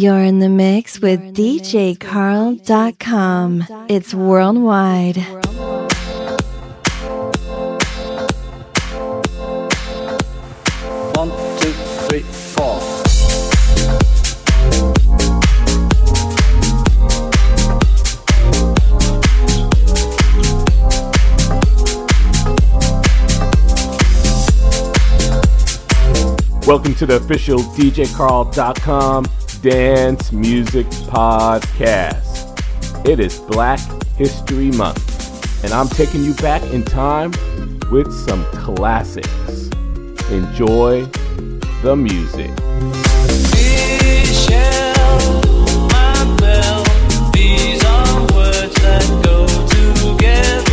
You're in the mix with DJCarl.com. It's worldwide. Welcome to the official DJCarl.com Dance Music Podcast. It is Black History Month, and I'm taking you back in time with some classics. Enjoy the music. Michelle, my bell, these are words that go together.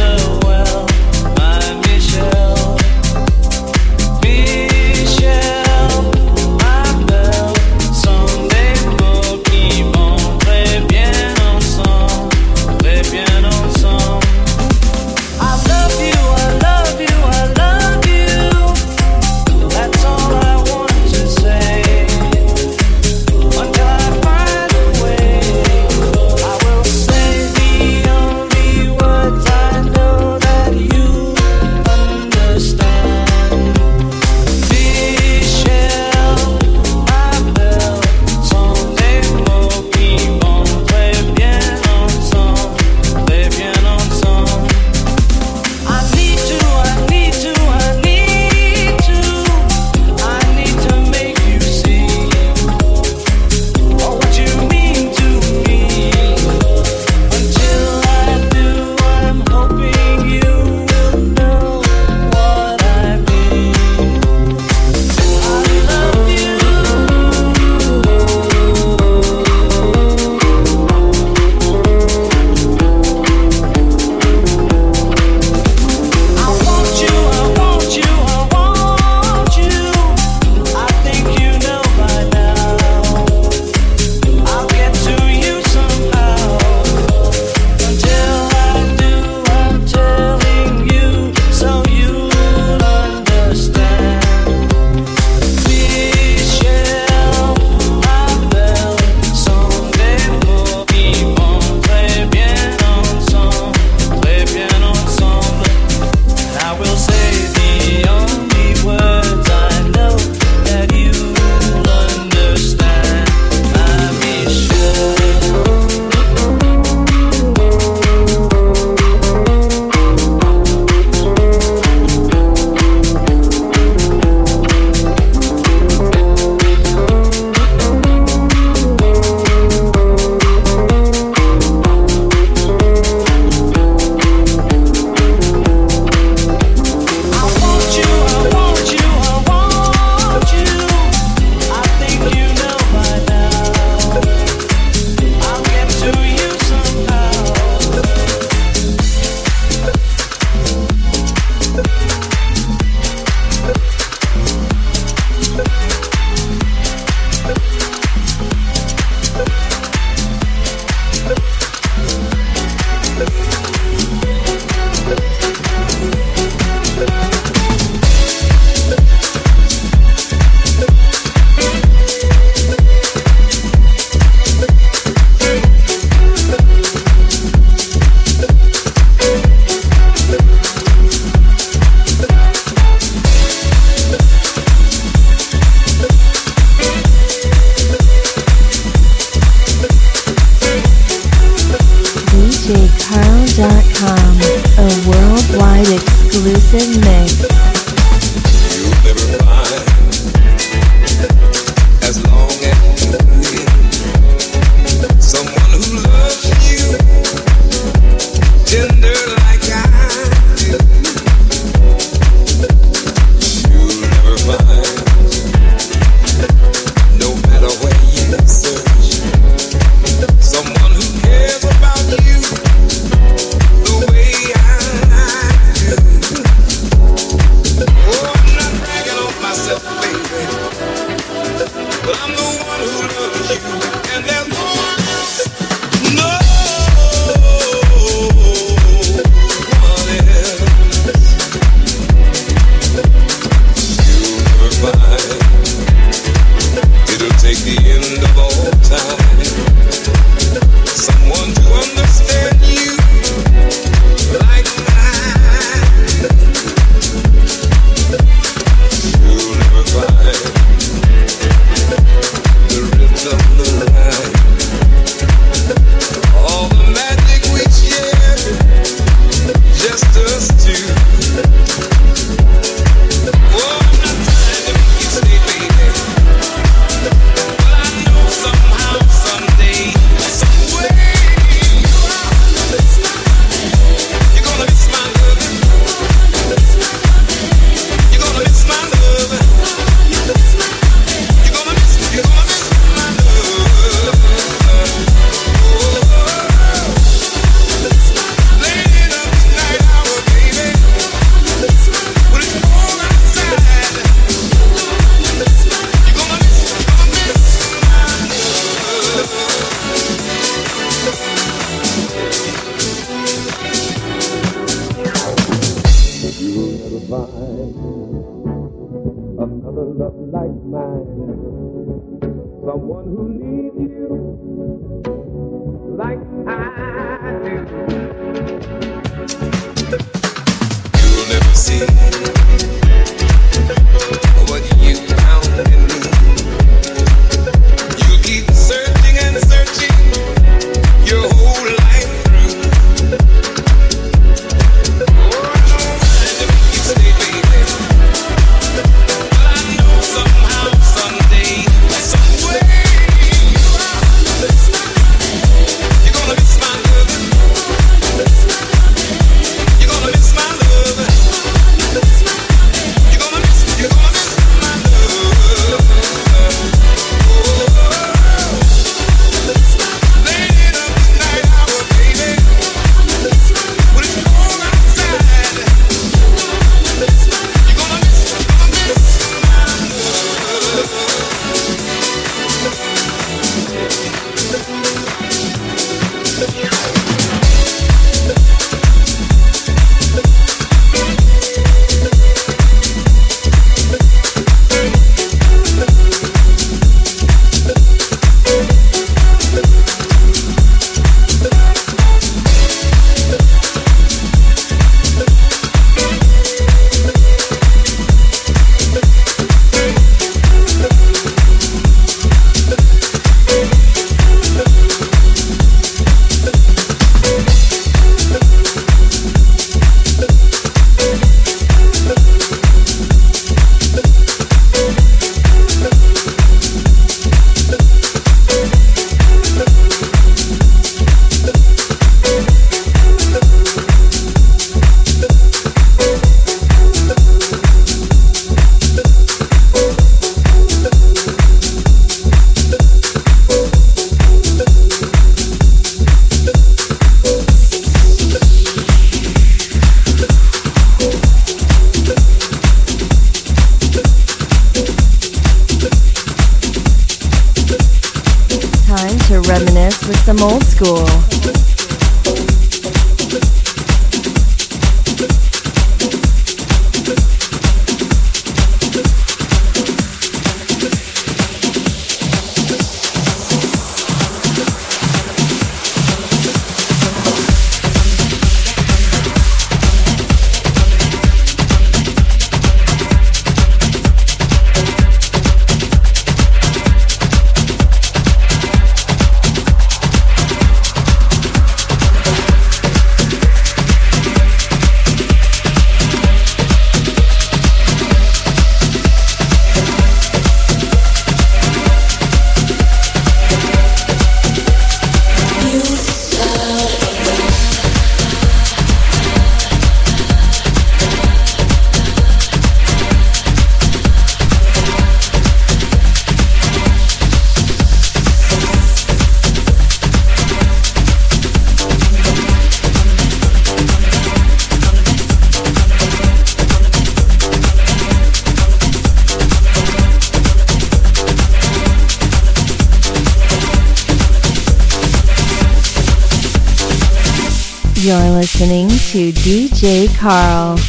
Carl.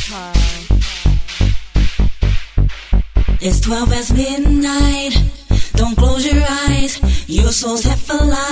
It's 12 past midnight. Don't close your eyes. Your soul's half alive.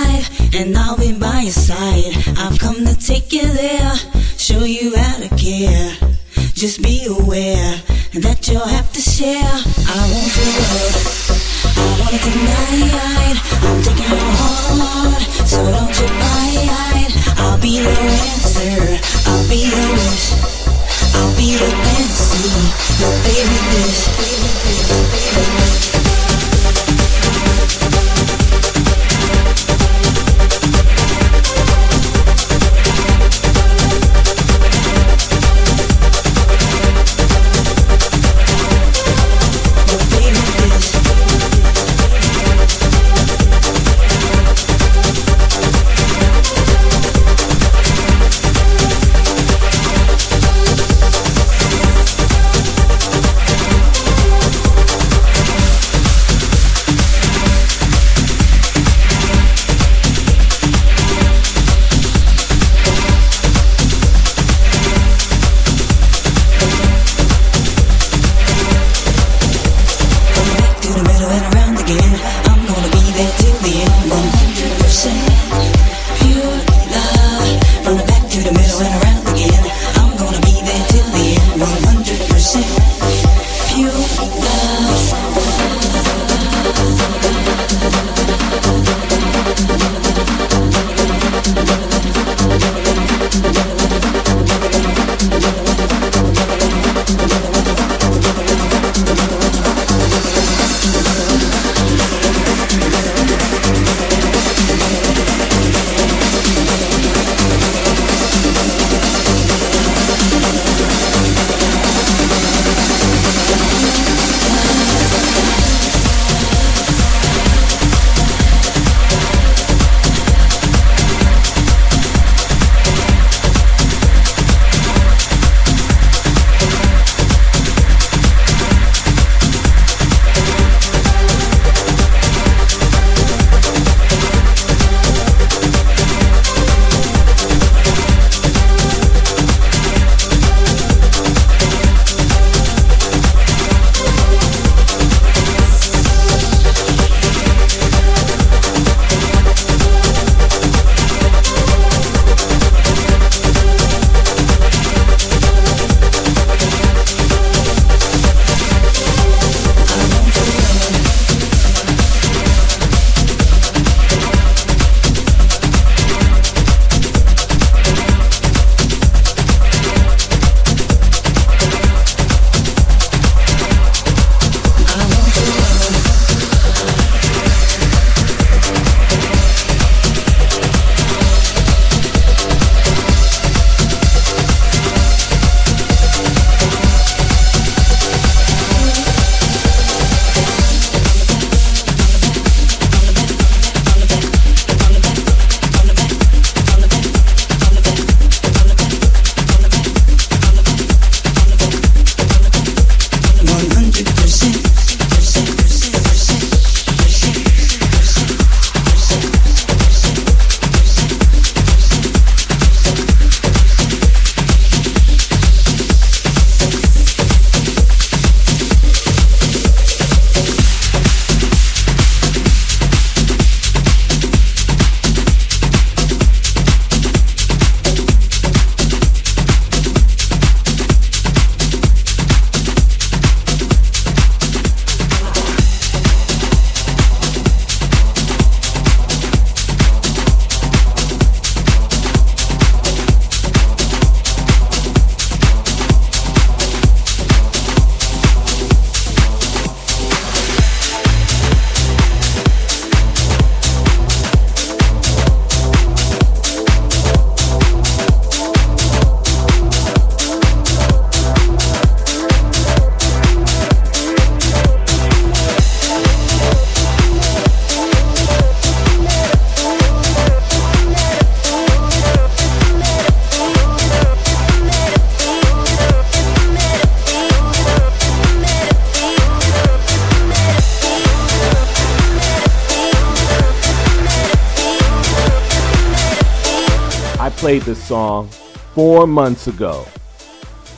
Played this song four months ago.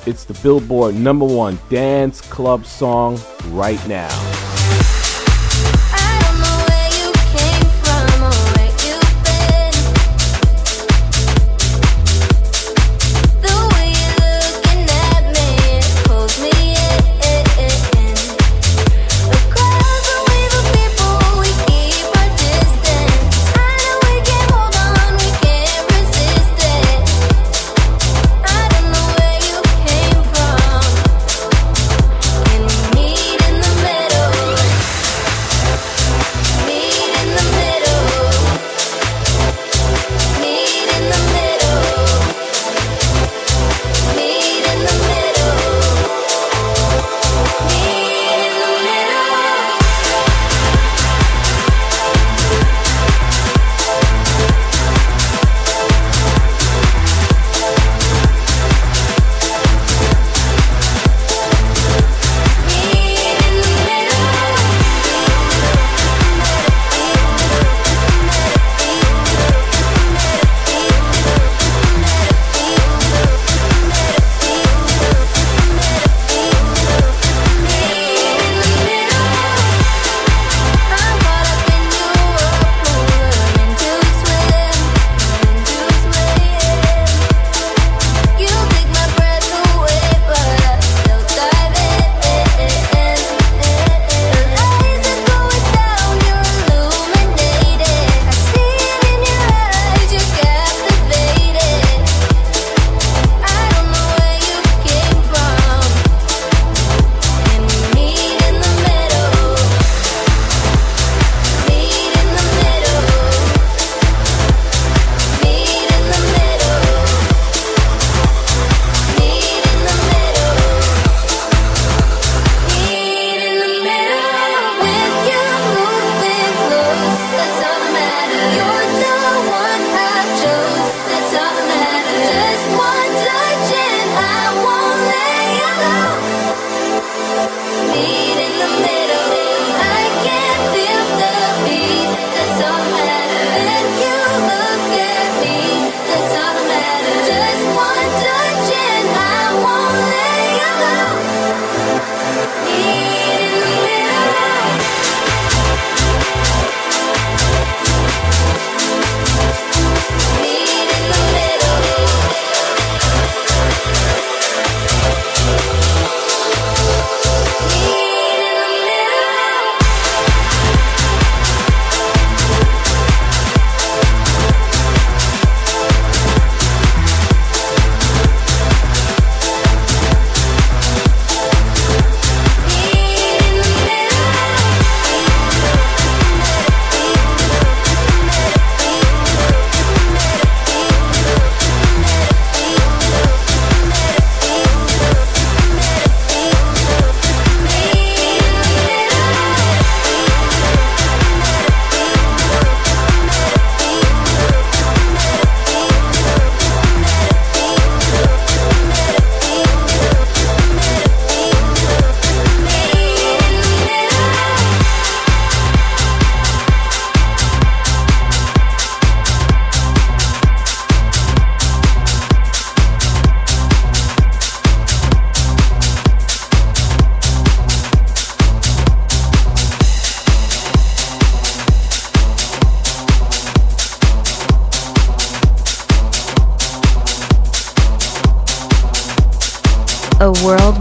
It's the Billboard number one dance club song right now.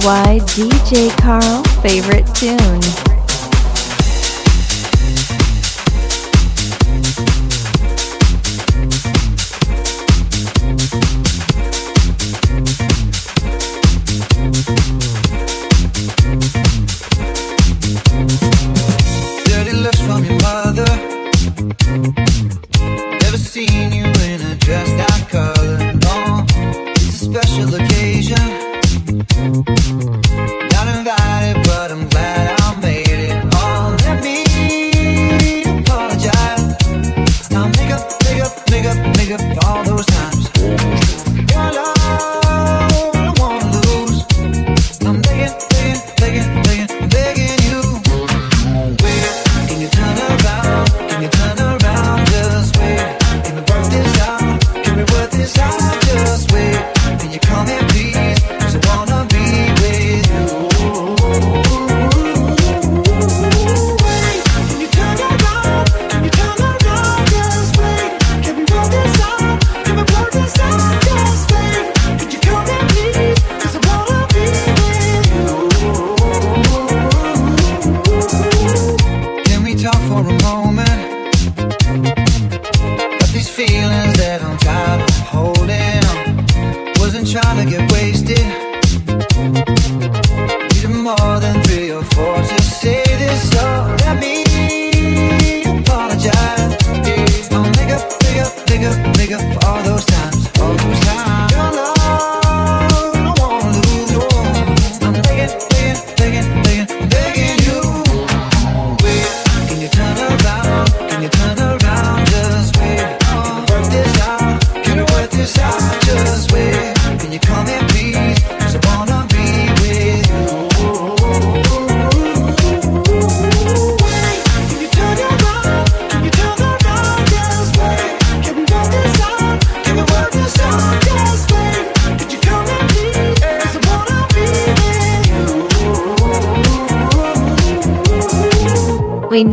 DJ Carl favorite tune.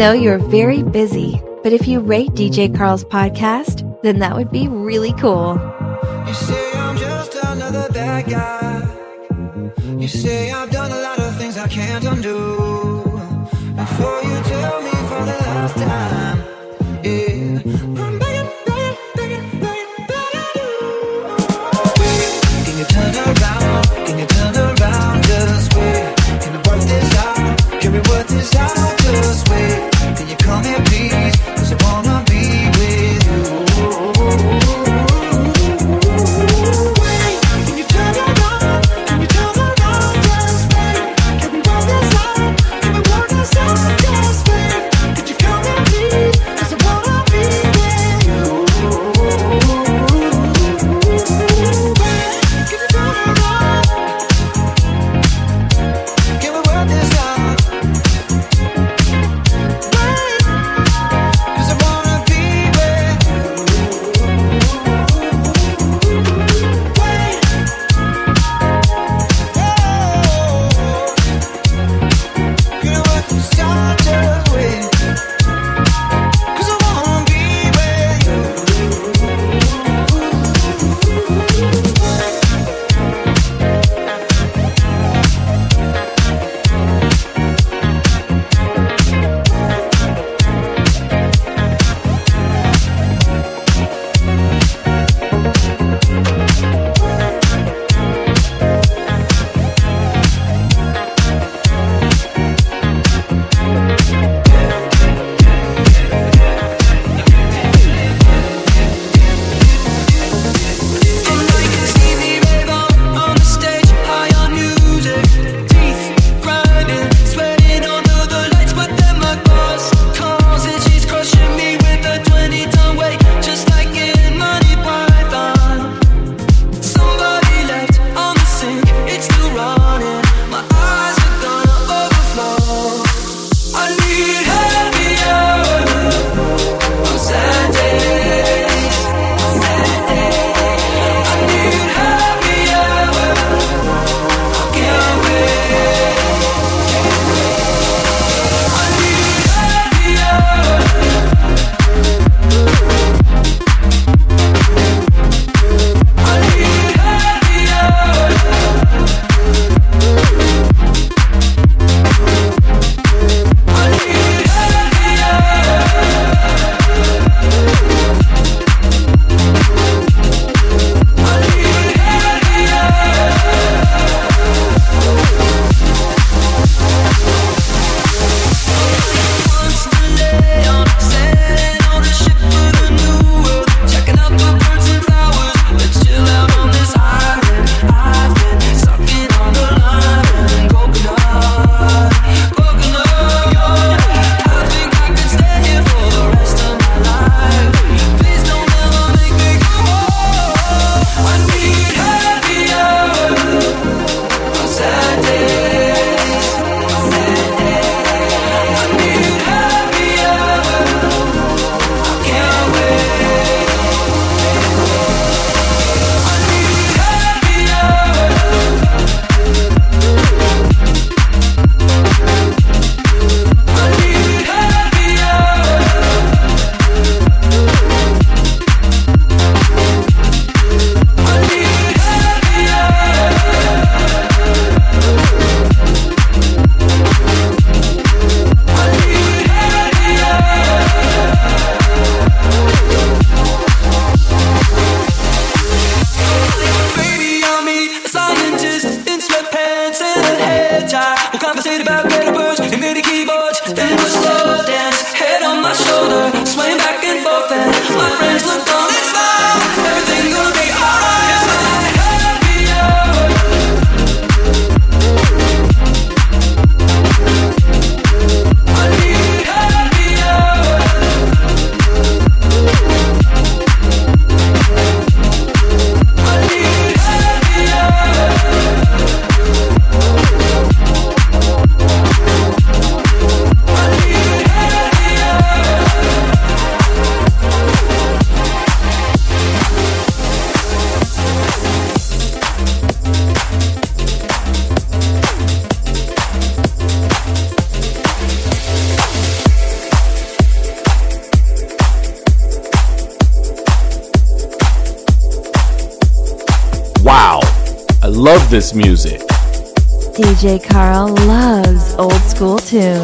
Know you're very busy, but if you rate DJ Carl's podcast, then that would be really cool. You say I'm just another bad guy. You say I've done a lot of things I can't undo. This music. DJ Carl loves old school tunes.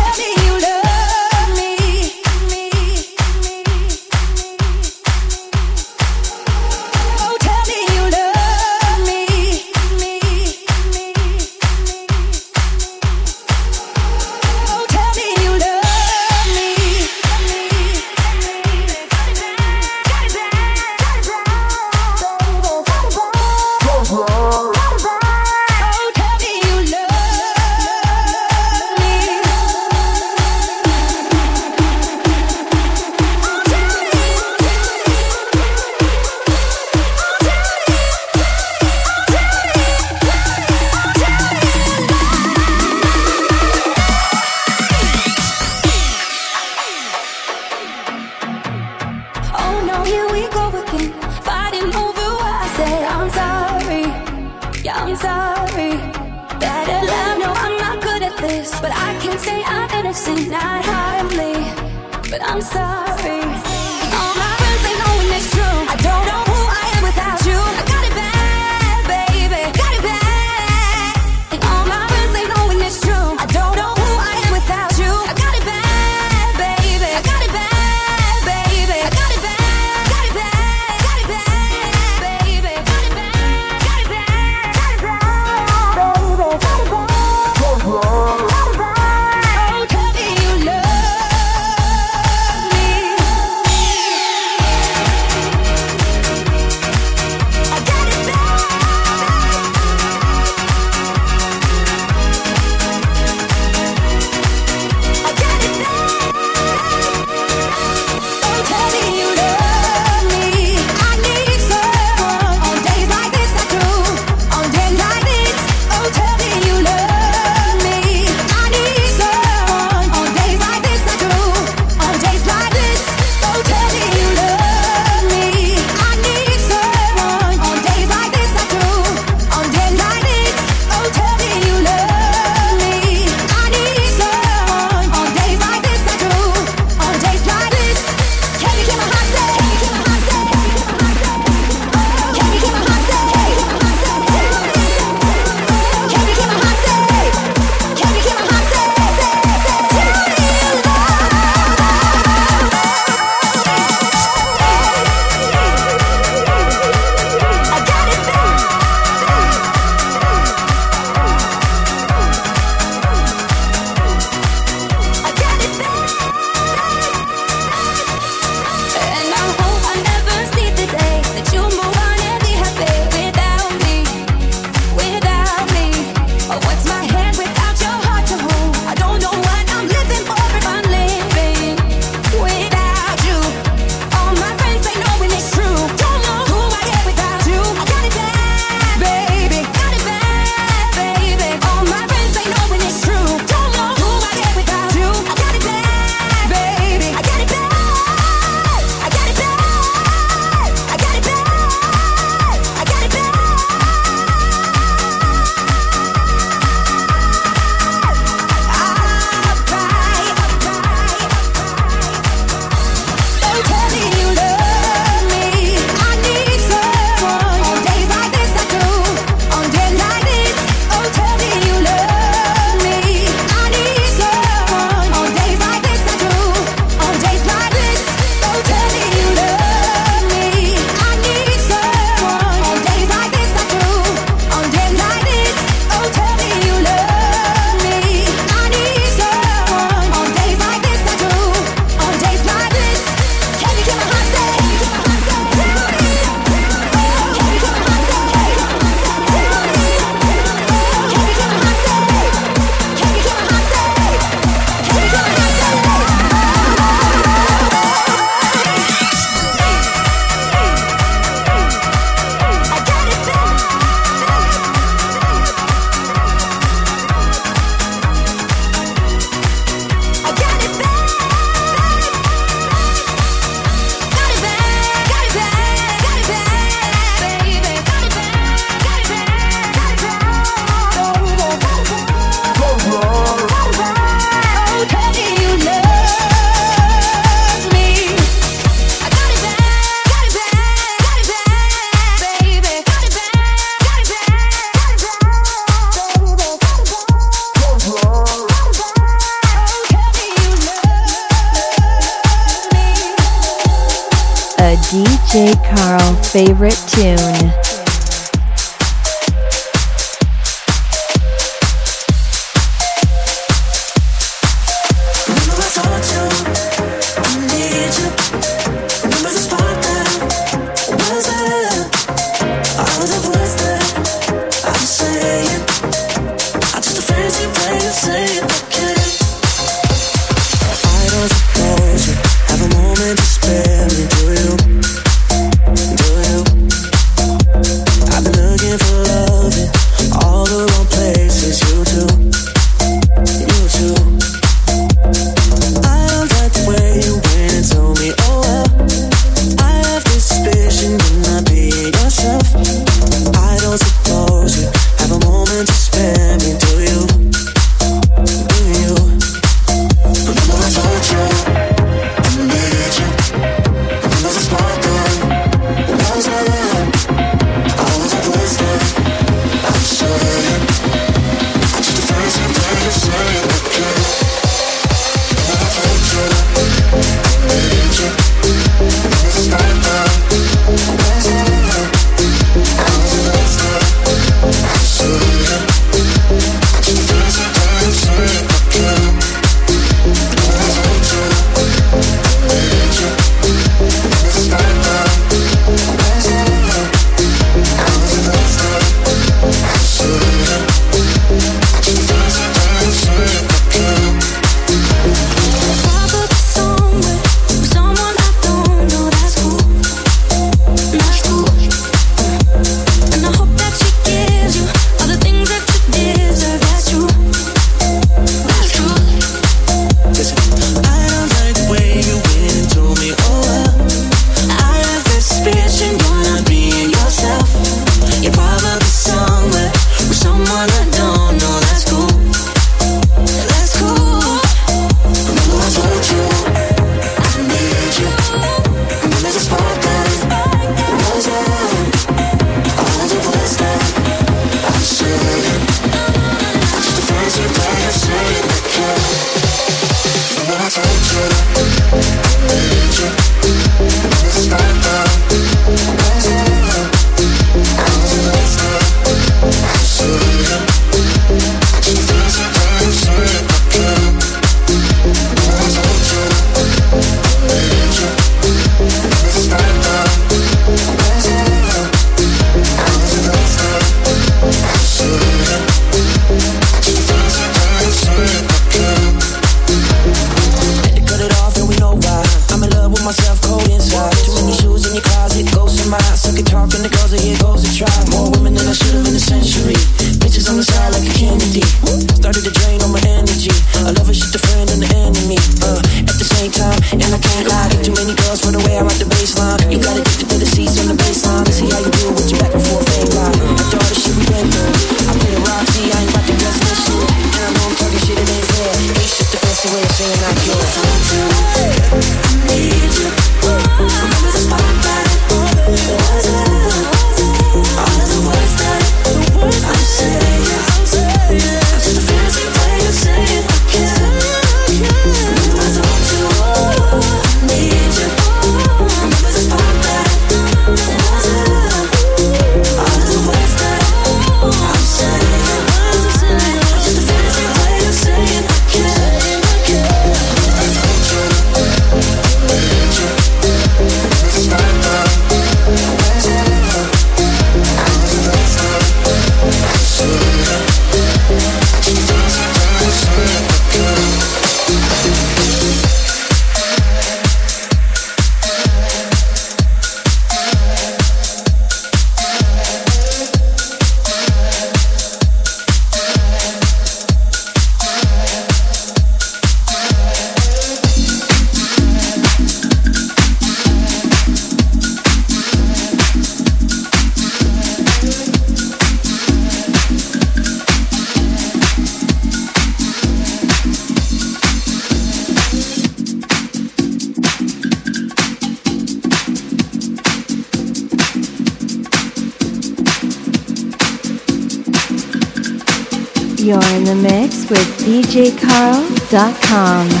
com.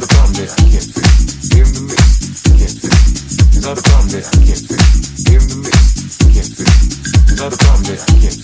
problem that I can't fix. in the mix, can't fix. It's not problem that I can't fix. The mix, can't fix. It's not a problem that I can't fix.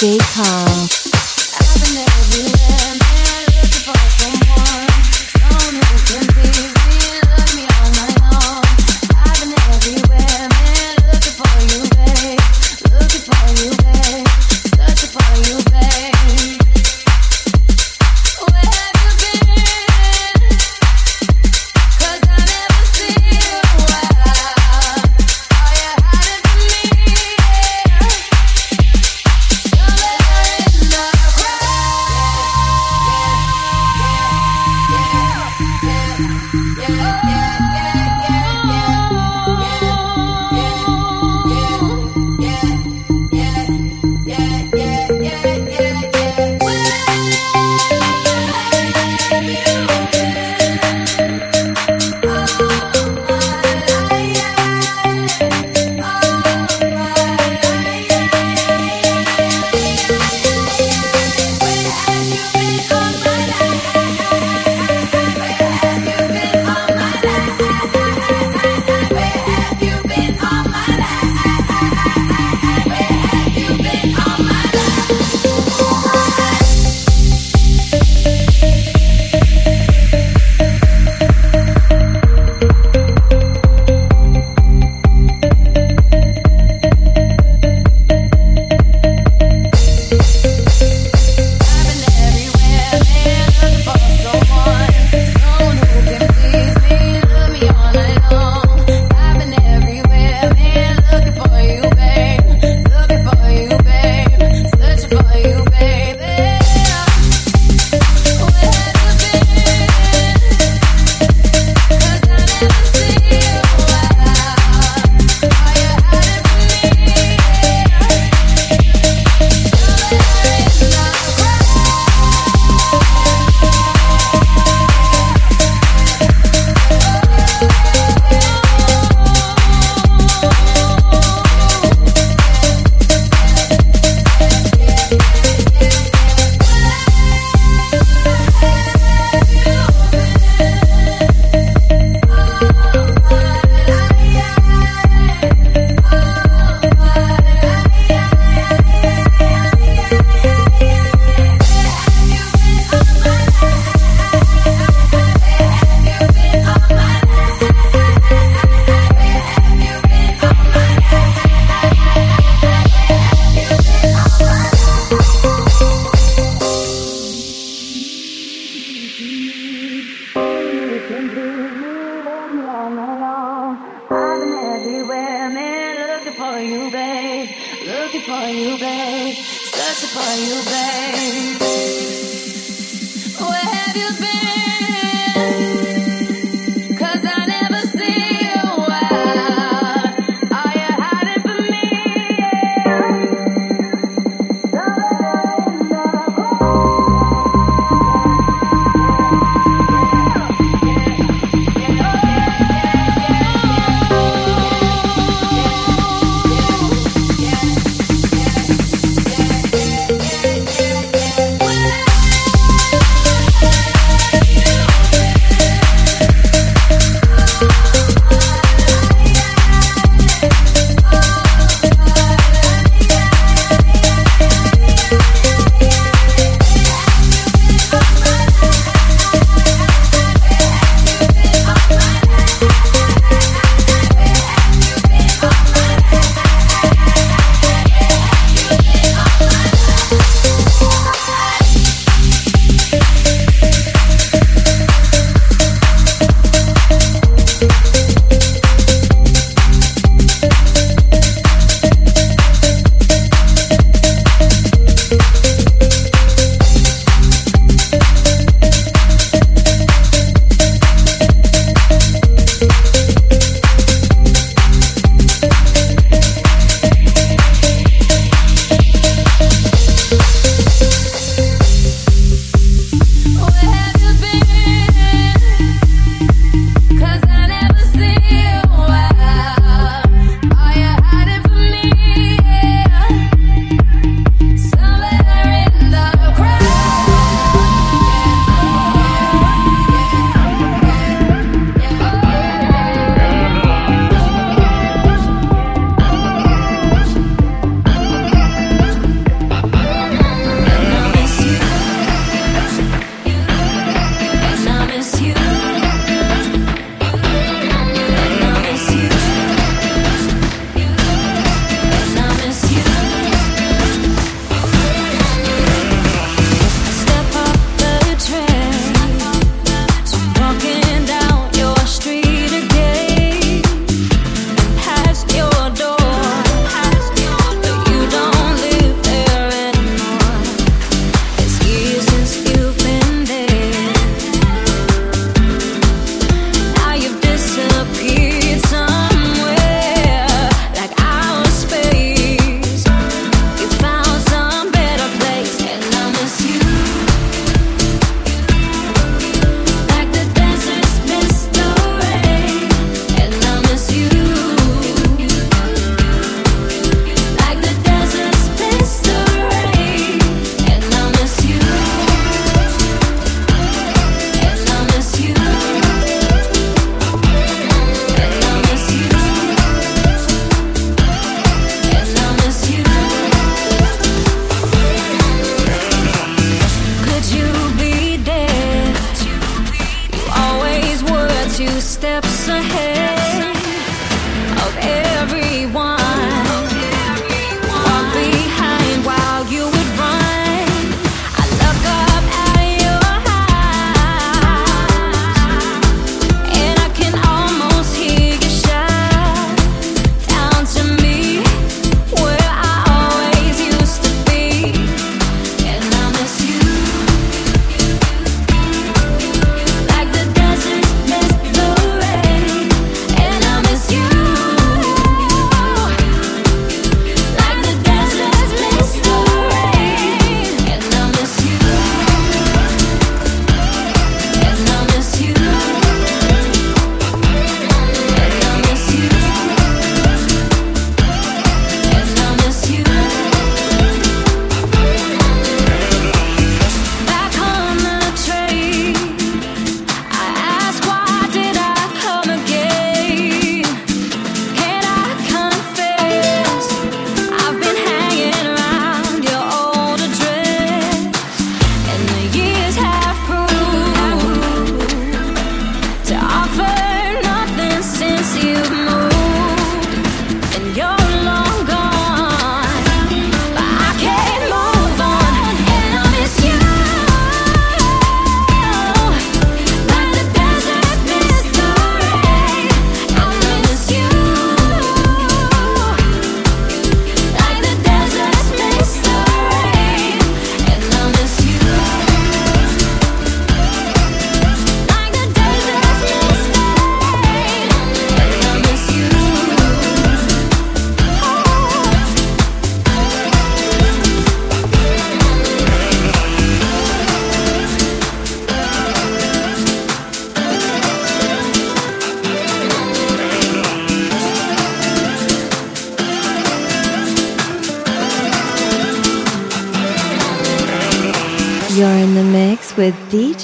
with DJ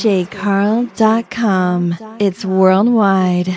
DJCarl.com. It's worldwide.